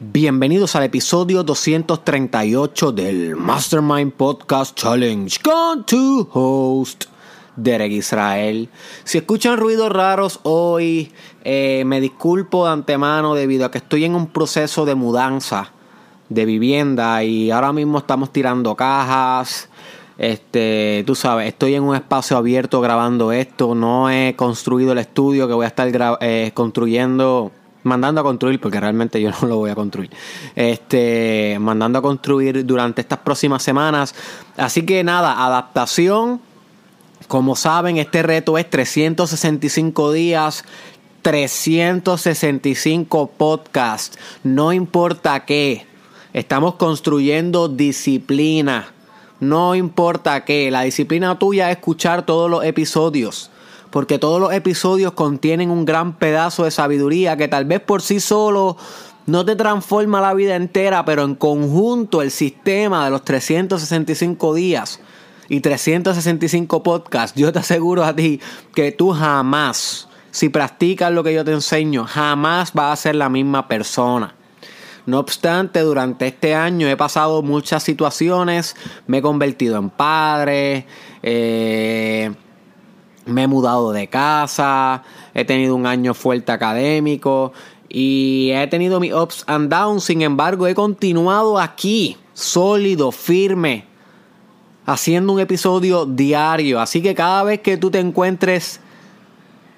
Bienvenidos al episodio 238 del Mastermind Podcast Challenge con tu host, Derek Israel. Si escuchan ruidos raros hoy, eh, me disculpo de antemano debido a que estoy en un proceso de mudanza de vivienda y ahora mismo estamos tirando cajas. Este, tú sabes, estoy en un espacio abierto grabando esto. No he construido el estudio que voy a estar eh, construyendo mandando a construir, porque realmente yo no lo voy a construir, este, mandando a construir durante estas próximas semanas. Así que nada, adaptación. Como saben, este reto es 365 días, 365 podcasts, no importa qué. Estamos construyendo disciplina. No importa qué. La disciplina tuya es escuchar todos los episodios porque todos los episodios contienen un gran pedazo de sabiduría que tal vez por sí solo no te transforma la vida entera, pero en conjunto el sistema de los 365 días y 365 podcasts, yo te aseguro a ti que tú jamás, si practicas lo que yo te enseño, jamás vas a ser la misma persona. No obstante, durante este año he pasado muchas situaciones, me he convertido en padre, eh, me he mudado de casa, he tenido un año fuerte académico y he tenido mis ups and downs. Sin embargo, he continuado aquí, sólido, firme, haciendo un episodio diario. Así que cada vez que tú te encuentres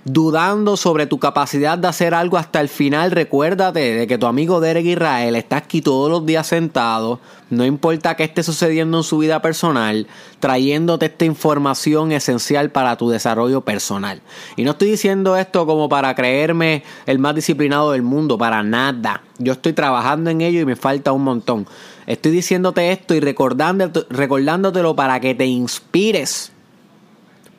dudando sobre tu capacidad de hacer algo hasta el final, recuérdate de que tu amigo Derek Israel está aquí todos los días sentado, no importa qué esté sucediendo en su vida personal, trayéndote esta información esencial para tu desarrollo personal. Y no estoy diciendo esto como para creerme el más disciplinado del mundo, para nada. Yo estoy trabajando en ello y me falta un montón. Estoy diciéndote esto y recordándotelo para que te inspires.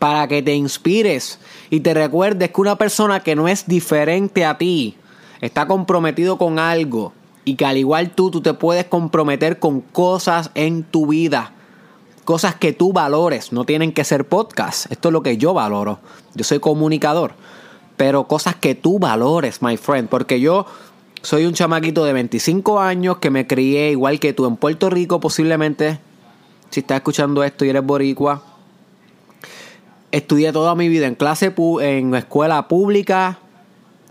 Para que te inspires y te recuerdes que una persona que no es diferente a ti está comprometido con algo y que al igual tú, tú te puedes comprometer con cosas en tu vida. Cosas que tú valores, no tienen que ser podcast. Esto es lo que yo valoro. Yo soy comunicador. Pero cosas que tú valores, my friend. Porque yo soy un chamaquito de 25 años que me crié igual que tú en Puerto Rico, posiblemente. Si estás escuchando esto y eres boricua, Estudié toda mi vida en clase, en escuela pública,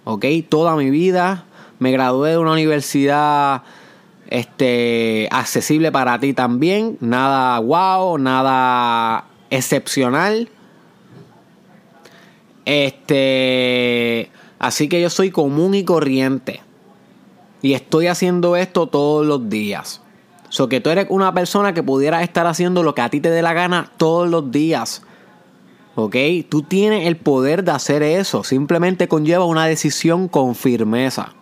ok, toda mi vida. Me gradué de una universidad este, accesible para ti también. Nada wow, nada excepcional. Este, así que yo soy común y corriente. Y estoy haciendo esto todos los días. So que tú eres una persona que pudiera estar haciendo lo que a ti te dé la gana todos los días. ¿Ok? Tú tienes el poder de hacer eso. Simplemente conlleva una decisión con firmeza.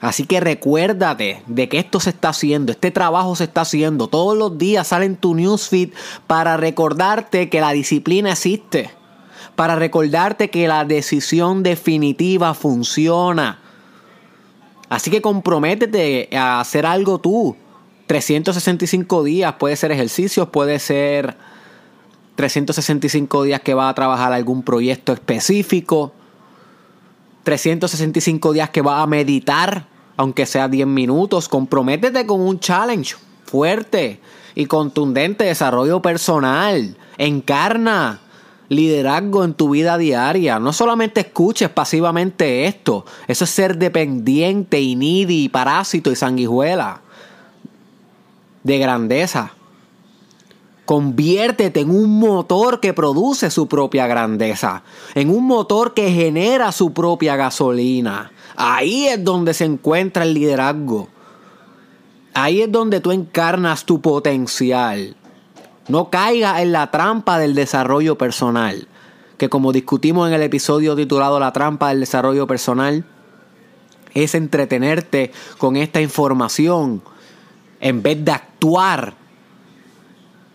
Así que recuérdate de que esto se está haciendo, este trabajo se está haciendo. Todos los días sale en tu newsfeed para recordarte que la disciplina existe. Para recordarte que la decisión definitiva funciona. Así que comprométete a hacer algo tú. 365 días, puede ser ejercicios, puede ser 365 días que va a trabajar algún proyecto específico, 365 días que va a meditar, aunque sea 10 minutos, comprométete con un challenge fuerte y contundente desarrollo personal, encarna liderazgo en tu vida diaria. No solamente escuches pasivamente esto, eso es ser dependiente y needy, parásito y sanguijuela de grandeza. Conviértete en un motor que produce su propia grandeza, en un motor que genera su propia gasolina. Ahí es donde se encuentra el liderazgo. Ahí es donde tú encarnas tu potencial. No caigas en la trampa del desarrollo personal, que como discutimos en el episodio titulado La trampa del desarrollo personal, es entretenerte con esta información en vez de actuar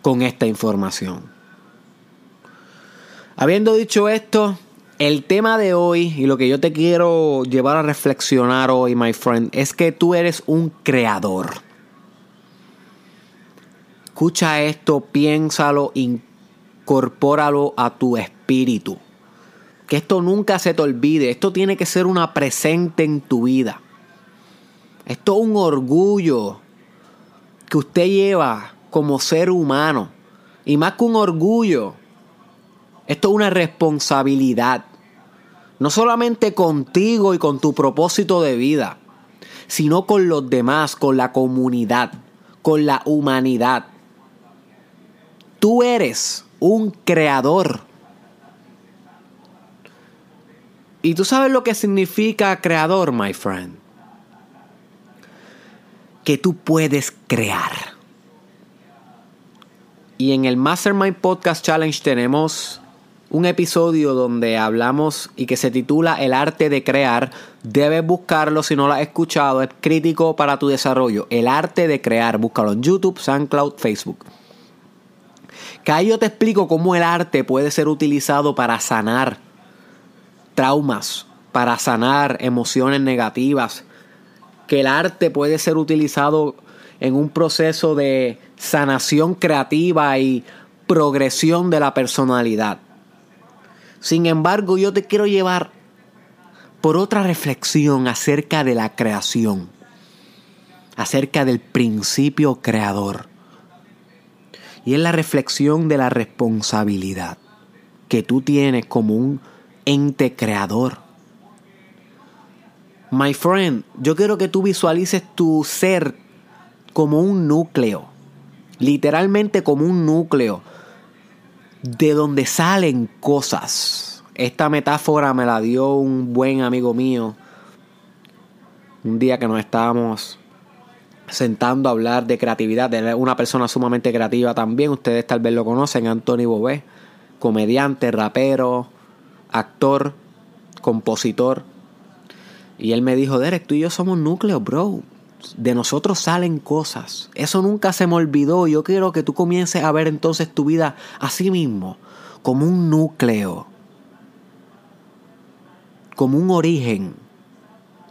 con esta información. Habiendo dicho esto, el tema de hoy y lo que yo te quiero llevar a reflexionar hoy, my friend, es que tú eres un creador. Escucha esto, piénsalo, incorpóralo a tu espíritu. Que esto nunca se te olvide, esto tiene que ser una presente en tu vida. Esto es un orgullo que usted lleva como ser humano. Y más que un orgullo, esto es una responsabilidad. No solamente contigo y con tu propósito de vida, sino con los demás, con la comunidad, con la humanidad. Tú eres un creador. ¿Y tú sabes lo que significa creador, my friend? Que tú puedes crear. Y en el Mastermind Podcast Challenge tenemos un episodio donde hablamos y que se titula El arte de crear. Debes buscarlo si no lo has escuchado. Es crítico para tu desarrollo. El arte de crear. Búscalo en YouTube, SoundCloud, Facebook. Que ahí yo te explico cómo el arte puede ser utilizado para sanar traumas, para sanar emociones negativas. Que el arte puede ser utilizado en un proceso de sanación creativa y progresión de la personalidad. Sin embargo, yo te quiero llevar por otra reflexión acerca de la creación, acerca del principio creador. Y es la reflexión de la responsabilidad que tú tienes como un ente creador. My friend, yo quiero que tú visualices tu ser como un núcleo, literalmente como un núcleo de donde salen cosas. Esta metáfora me la dio un buen amigo mío. Un día que nos estábamos sentando a hablar de creatividad, de una persona sumamente creativa también. Ustedes tal vez lo conocen, Anthony Bobé, comediante, rapero, actor, compositor. Y él me dijo, Derek, tú y yo somos núcleos, bro de nosotros salen cosas. Eso nunca se me olvidó. Yo quiero que tú comiences a ver entonces tu vida así mismo, como un núcleo, como un origen.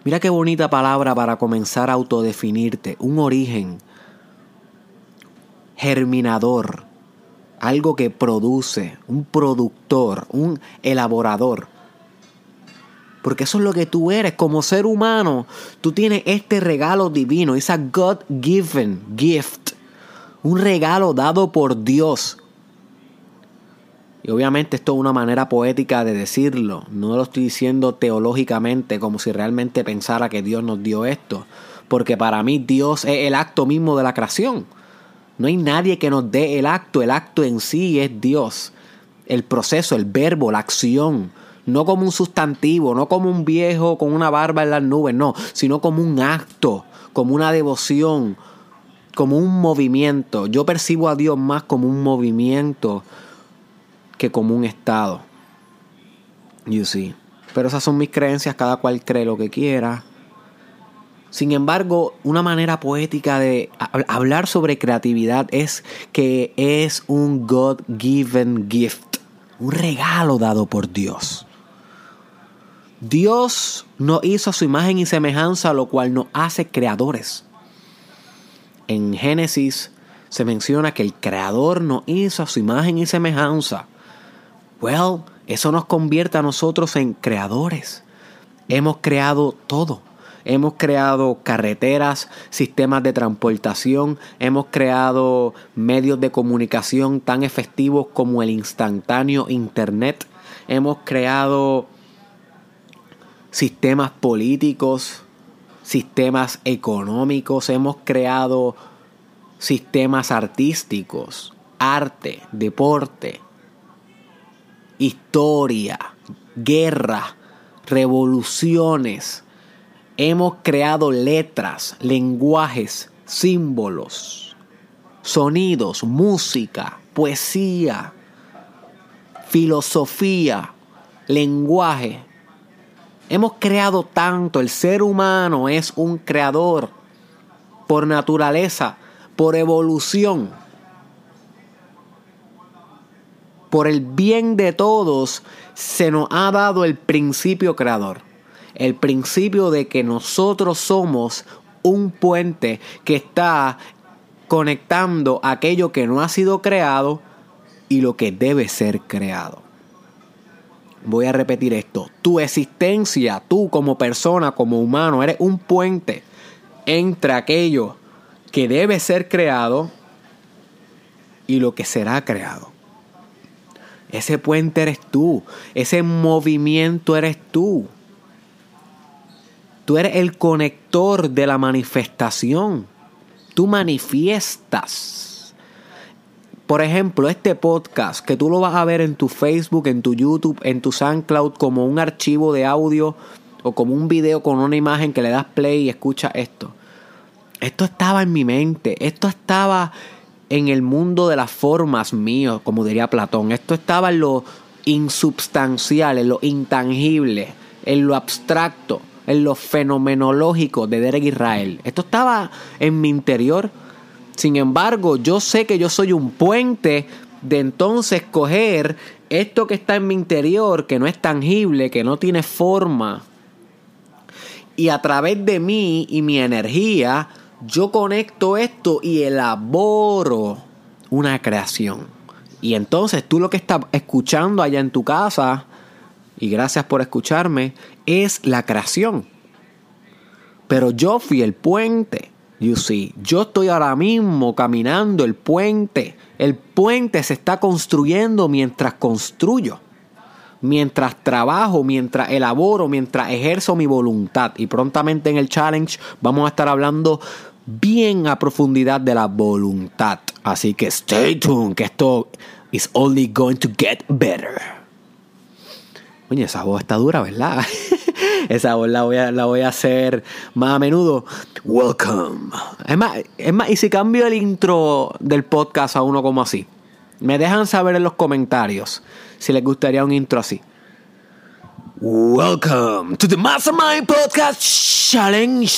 Mira qué bonita palabra para comenzar a autodefinirte. Un origen germinador, algo que produce, un productor, un elaborador. Porque eso es lo que tú eres como ser humano. Tú tienes este regalo divino, esa God-given gift. Un regalo dado por Dios. Y obviamente esto es una manera poética de decirlo. No lo estoy diciendo teológicamente como si realmente pensara que Dios nos dio esto. Porque para mí Dios es el acto mismo de la creación. No hay nadie que nos dé el acto. El acto en sí es Dios. El proceso, el verbo, la acción no como un sustantivo, no como un viejo con una barba en las nubes, no, sino como un acto, como una devoción, como un movimiento. Yo percibo a Dios más como un movimiento que como un estado. You see. Pero esas son mis creencias, cada cual cree lo que quiera. Sin embargo, una manera poética de hablar sobre creatividad es que es un God-given gift, un regalo dado por Dios. Dios nos hizo a su imagen y semejanza, lo cual nos hace creadores. En Génesis se menciona que el creador nos hizo a su imagen y semejanza. Well, eso nos convierte a nosotros en creadores. Hemos creado todo. Hemos creado carreteras, sistemas de transportación, hemos creado medios de comunicación tan efectivos como el instantáneo Internet, hemos creado sistemas políticos, sistemas económicos, hemos creado sistemas artísticos, arte, deporte, historia, guerra, revoluciones. Hemos creado letras, lenguajes, símbolos, sonidos, música, poesía, filosofía, lenguaje, Hemos creado tanto, el ser humano es un creador por naturaleza, por evolución. Por el bien de todos se nos ha dado el principio creador. El principio de que nosotros somos un puente que está conectando aquello que no ha sido creado y lo que debe ser creado. Voy a repetir esto. Tu existencia, tú como persona, como humano, eres un puente entre aquello que debe ser creado y lo que será creado. Ese puente eres tú, ese movimiento eres tú. Tú eres el conector de la manifestación. Tú manifiestas. Por ejemplo, este podcast que tú lo vas a ver en tu Facebook, en tu YouTube, en tu SoundCloud como un archivo de audio o como un video con una imagen que le das play y escuchas esto. Esto estaba en mi mente, esto estaba en el mundo de las formas mío, como diría Platón. Esto estaba en lo insubstancial, en lo intangible, en lo abstracto, en lo fenomenológico de Derek Israel. Esto estaba en mi interior. Sin embargo, yo sé que yo soy un puente de entonces coger esto que está en mi interior, que no es tangible, que no tiene forma, y a través de mí y mi energía, yo conecto esto y elaboro una creación. Y entonces tú lo que estás escuchando allá en tu casa, y gracias por escucharme, es la creación. Pero yo fui el puente. You see, yo estoy ahora mismo caminando el puente. El puente se está construyendo mientras construyo. Mientras trabajo, mientras elaboro, mientras ejerzo mi voluntad. Y prontamente en el challenge vamos a estar hablando bien a profundidad de la voluntad. Así que stay tuned, que esto is only going to get better. Oye, esa voz está dura, ¿verdad? esa voz la voy, a, la voy a hacer más a menudo. Welcome. Es más, es más, y si cambio el intro del podcast a uno como así, me dejan saber en los comentarios si les gustaría un intro así. Welcome to the Mastermind Podcast Challenge.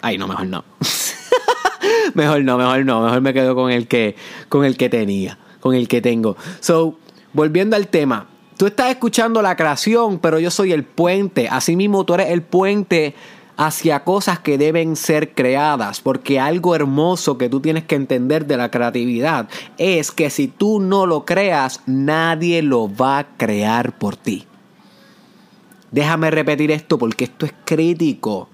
Ay, no, mejor no. mejor no, mejor no. Mejor me quedo con el que, con el que tenía, con el que tengo. So, volviendo al tema. Tú estás escuchando la creación, pero yo soy el puente. Asimismo, tú eres el puente hacia cosas que deben ser creadas, porque algo hermoso que tú tienes que entender de la creatividad es que si tú no lo creas, nadie lo va a crear por ti. Déjame repetir esto porque esto es crítico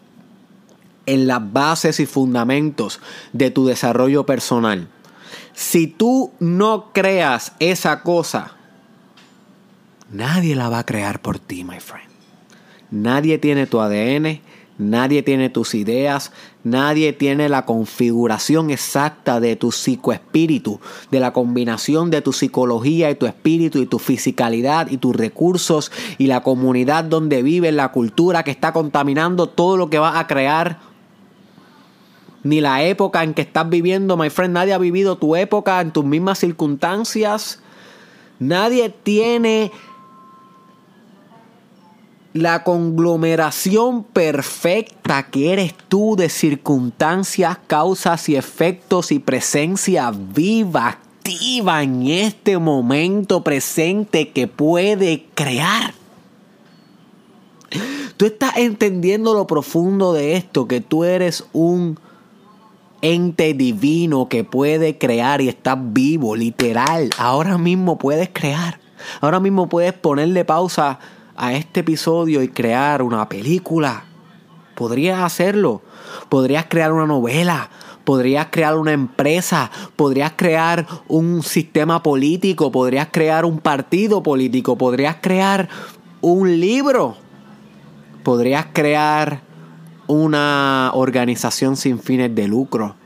en las bases y fundamentos de tu desarrollo personal. Si tú no creas esa cosa, nadie la va a crear por ti, my friend. Nadie tiene tu ADN, nadie tiene tus ideas, nadie tiene la configuración exacta de tu psicoespíritu, de la combinación de tu psicología y tu espíritu y tu fisicalidad y tus recursos y la comunidad donde vive, la cultura que está contaminando todo lo que va a crear ni la época en que estás viviendo, my friend. Nadie ha vivido tu época en tus mismas circunstancias. Nadie tiene la conglomeración perfecta que eres tú de circunstancias, causas y efectos y presencia viva, activa en este momento presente que puede crear. Tú estás entendiendo lo profundo de esto, que tú eres un ente divino que puede crear y está vivo, literal. Ahora mismo puedes crear. Ahora mismo puedes ponerle pausa a este episodio y crear una película. Podrías hacerlo. Podrías crear una novela. Podrías crear una empresa. Podrías crear un sistema político. Podrías crear un partido político. Podrías crear un libro. Podrías crear una organización sin fines de lucro.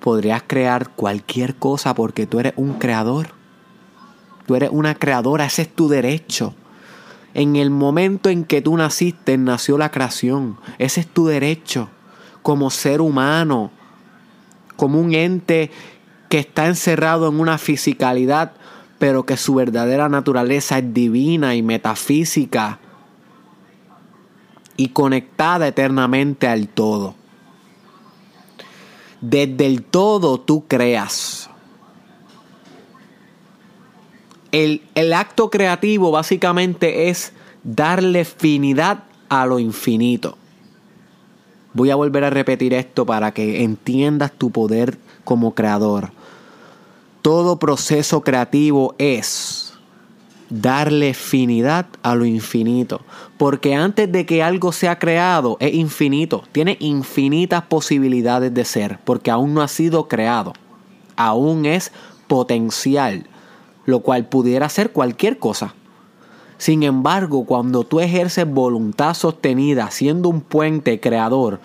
Podrías crear cualquier cosa porque tú eres un creador. Tú eres una creadora, ese es tu derecho. En el momento en que tú naciste, nació la creación. Ese es tu derecho como ser humano, como un ente que está encerrado en una fisicalidad, pero que su verdadera naturaleza es divina y metafísica y conectada eternamente al todo. Desde el todo tú creas. El, el, acto creativo básicamente es darle finidad a lo infinito. Voy a volver a repetir esto para que entiendas tu poder como creador. Todo proceso creativo es darle finidad a lo infinito. Porque antes de que algo sea creado, es infinito. Tiene infinitas posibilidades de ser, porque aún no ha sido creado. Aún es potencial, lo cual pudiera ser cualquier cosa. Sin embargo, cuando tú ejerces voluntad sostenida, siendo un puente creador,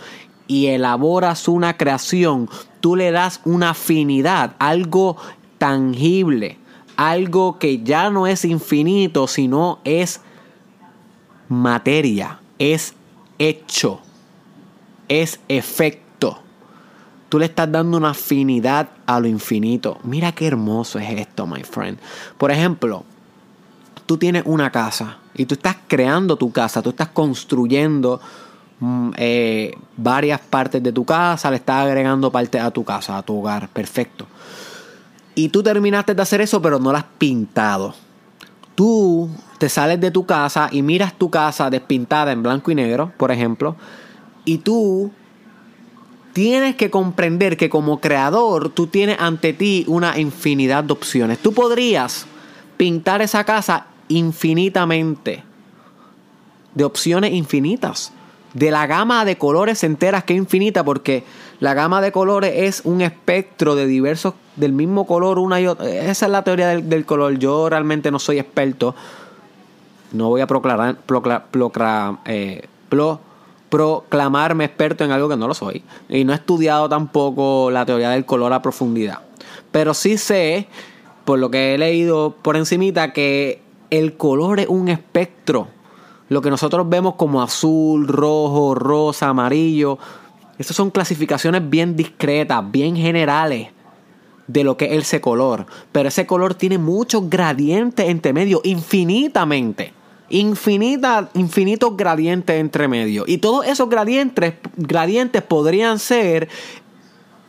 y elaboras una creación, tú le das una afinidad, algo tangible, algo que ya no es infinito, sino es materia, es hecho, es efecto. Tú le estás dando una afinidad a lo infinito. Mira qué hermoso es esto, my friend. Por ejemplo, tú tienes una casa y tú estás creando tu casa, tú estás construyendo mm, eh, varias partes de tu casa, le estás agregando parte a tu casa, a tu hogar, perfecto. Y tú terminaste de hacer eso, pero no la has pintado. Tú te sales de tu casa y miras tu casa despintada en blanco y negro, por ejemplo, y tú tienes que comprender que como creador tú tienes ante ti una infinidad de opciones. Tú podrías pintar esa casa infinitamente, de opciones infinitas, de la gama de colores enteras que es infinita, porque la gama de colores es un espectro de diversos, del mismo color, una y otra. Esa es la teoría del, color. Yo realmente no soy experto. No voy a proclamar, eh, proclamarme experto en algo que no lo soy. Y no he estudiado tampoco la teoría del color a profundidad. Pero sí sé, por lo que he leído por encimita, que el color es un espectro. Lo que nosotros vemos como azul, rojo, rosa, amarillo estas son clasificaciones bien discretas, bien generales de lo que es ese color. Pero ese color tiene muchos gradientes entre medio, infinitamente. Infinita, infinitos gradientes entre medio. Y todos esos gradientes, gradientes podrían ser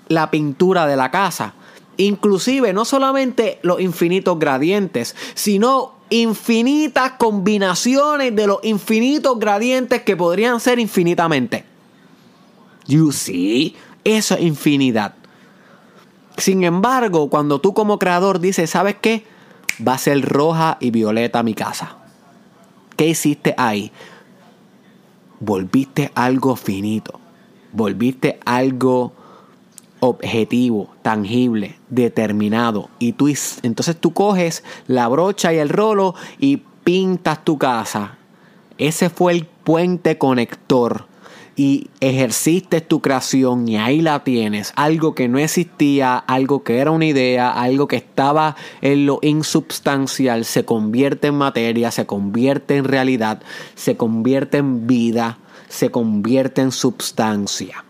la pintura de la casa. Inclusive no solamente los infinitos gradientes, sino infinitas combinaciones de los infinitos gradientes que podrían ser infinitamente. You see, eso es infinidad. Sin embargo, cuando tú como creador dices, ¿sabes qué? Va a ser roja y violeta mi casa. ¿Qué hiciste ahí? Volviste algo finito. Volviste algo objetivo, tangible, determinado. Y tú entonces tú coges la brocha y el rolo y pintas tu casa. Ese fue el puente conector y ejerciste tu creación y ahí la tienes. Algo que no existía, algo que era una idea, algo que estaba en lo insubstancial, se convierte en materia, se convierte en realidad, se convierte en vida, se convierte en substancia.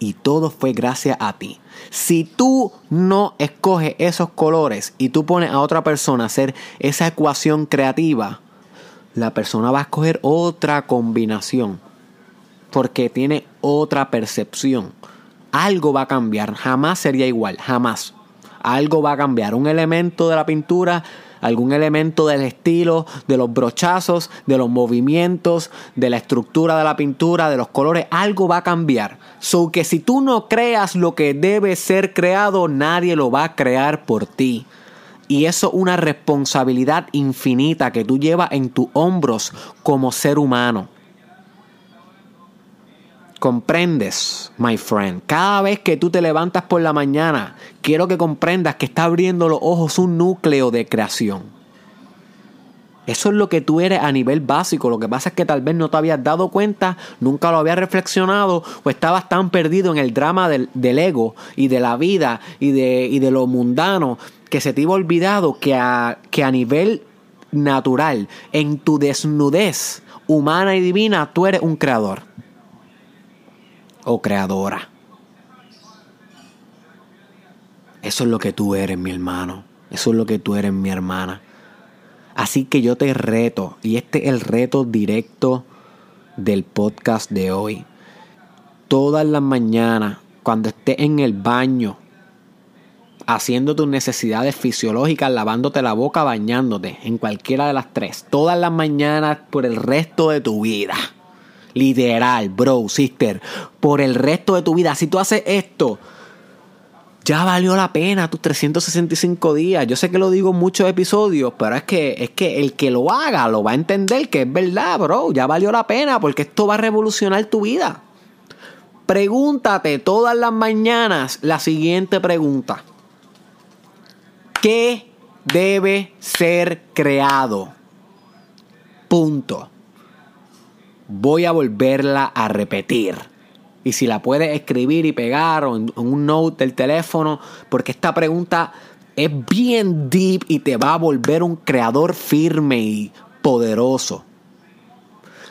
Y todo fue gracias a ti. Si tú no escoges esos colores y tú pones a otra persona a hacer esa ecuación creativa, la persona va a escoger otra combinación porque tiene otra percepción. Algo va a cambiar, jamás sería igual, jamás. Algo va a cambiar, un elemento de la pintura, algún elemento del estilo, de los brochazos, de los movimientos, de la estructura de la pintura, de los colores, algo va a cambiar. So que si tú no creas lo que debe ser creado, nadie lo va a crear por ti. Y eso es una responsabilidad infinita que tú llevas en tus hombros como ser humano. Comprendes, my friend. Cada vez que tú te levantas por la mañana, quiero que comprendas que está abriendo los ojos un núcleo de creación. Eso es lo que tú eres a nivel básico. Lo que pasa es que tal vez no te habías dado cuenta, nunca lo habías reflexionado o estabas tan perdido en el drama del, ego y de la vida y de, y de, lo mundano que se te iba olvidado que a, que a nivel natural, en tu desnudez humana y divina, tú eres un creador o creadora. Eso es lo que tú eres, mi hermano. Eso es lo que tú eres, mi hermana. Así que yo te reto, y este es el reto directo del podcast de hoy. Todas las mañanas, cuando estés en el baño, haciendo tus necesidades fisiológicas, lavándote la boca, bañándote, en cualquiera de las tres, todas las mañanas por el resto de tu vida Literal, bro, sister. Por el resto de tu vida. Si tú haces esto ya valió la pena tus 365 días. Yo sé que lo digo en muchos episodios, pero es que, es que el que lo haga lo va a entender que es verdad, bro. Ya valió la pena porque esto va a revolucionar tu vida. Pregúntate todas las mañanas la siguiente pregunta. ¿Qué debe ser creado? Punto. Voy a volverla a repetir y si la puedes escribir y pegar o en, un note del teléfono, porque esta pregunta es bien deep y te va a volver un creador firme y poderoso.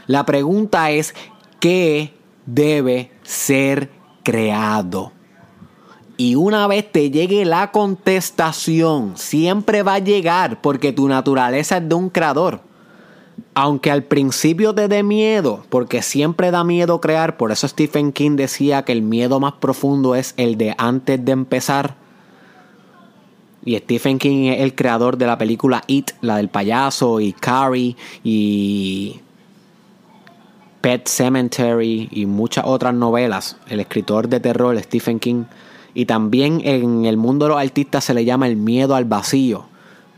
La pregunta es, ¿qué debe ser creado? Y una vez te llegue la contestación, siempre va a llegar porque tu naturaleza es de un creador aunque al principio te dé miedo, porque siempre da miedo crear, por eso Stephen King decía que el miedo más profundo es el de antes de empezar. Y Stephen King es el creador de la película It, la del payaso, y Carrie, y Pet Cemetery, y muchas otras novelas. El escritor de terror, Stephen King. Y también en el mundo de los artistas se le llama el miedo al vacío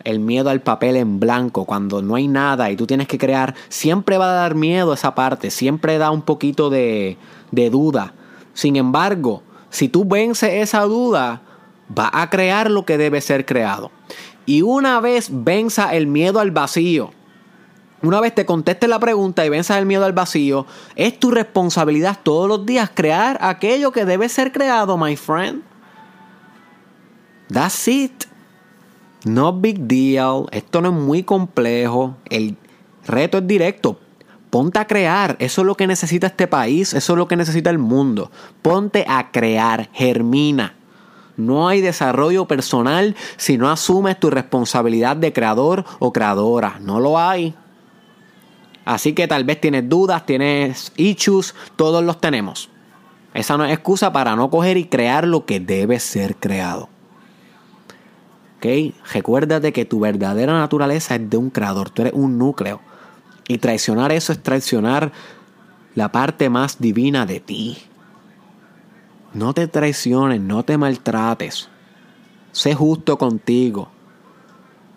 el miedo al papel en blanco, cuando no hay nada y tú tienes que crear, siempre va a dar miedo esa parte, siempre da un poquito de, duda. Sin embargo, si tú vences esa duda, va a crear lo que debe ser creado. Y una vez venza el miedo al vacío, una vez te contestes la pregunta y venzas el miedo al vacío, es tu responsabilidad todos los días crear aquello que debe ser creado, my friend. That's it. No big deal, esto no es muy complejo, el reto es directo. Ponte a crear, eso es lo que necesita este país, eso es lo que necesita el mundo. Ponte a crear, germina. No hay desarrollo personal si no asumes tu responsabilidad de creador o creadora. No lo hay. Así que tal vez tienes dudas, tienes issues, todos los tenemos. Esa no es excusa para no coger y crear lo que debe ser creado. Recuérdate que tu verdadera naturaleza es de un creador, tú eres un núcleo. Y traicionar eso es traicionar la parte más divina de ti. No te traiciones, no te maltrates. Sé justo contigo.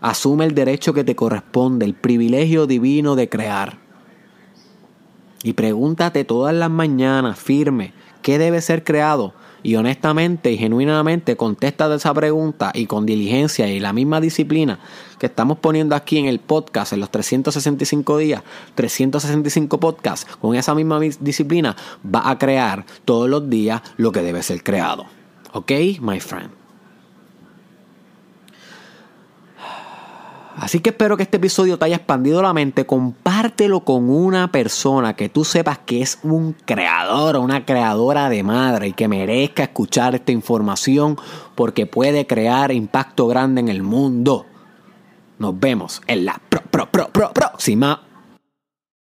Asume el derecho que te corresponde, el privilegio divino de crear. Y pregúntate todas las mañanas, firme, ¿qué debe ser creado? Y honestamente y genuinamente contesta de esa pregunta y con diligencia y la misma disciplina que estamos poniendo aquí en el podcast en los 365 días, 365 podcasts, con esa misma disciplina va a crear todos los días lo que debe ser creado. ¿Ok, my friend? Así que espero que este episodio te haya expandido la mente. Compártelo con una persona que tú sepas que es un creador o una creadora de madre y que merezca escuchar esta información porque puede crear impacto grande en el mundo. Nos vemos en la pro, pro, pro, pro, próxima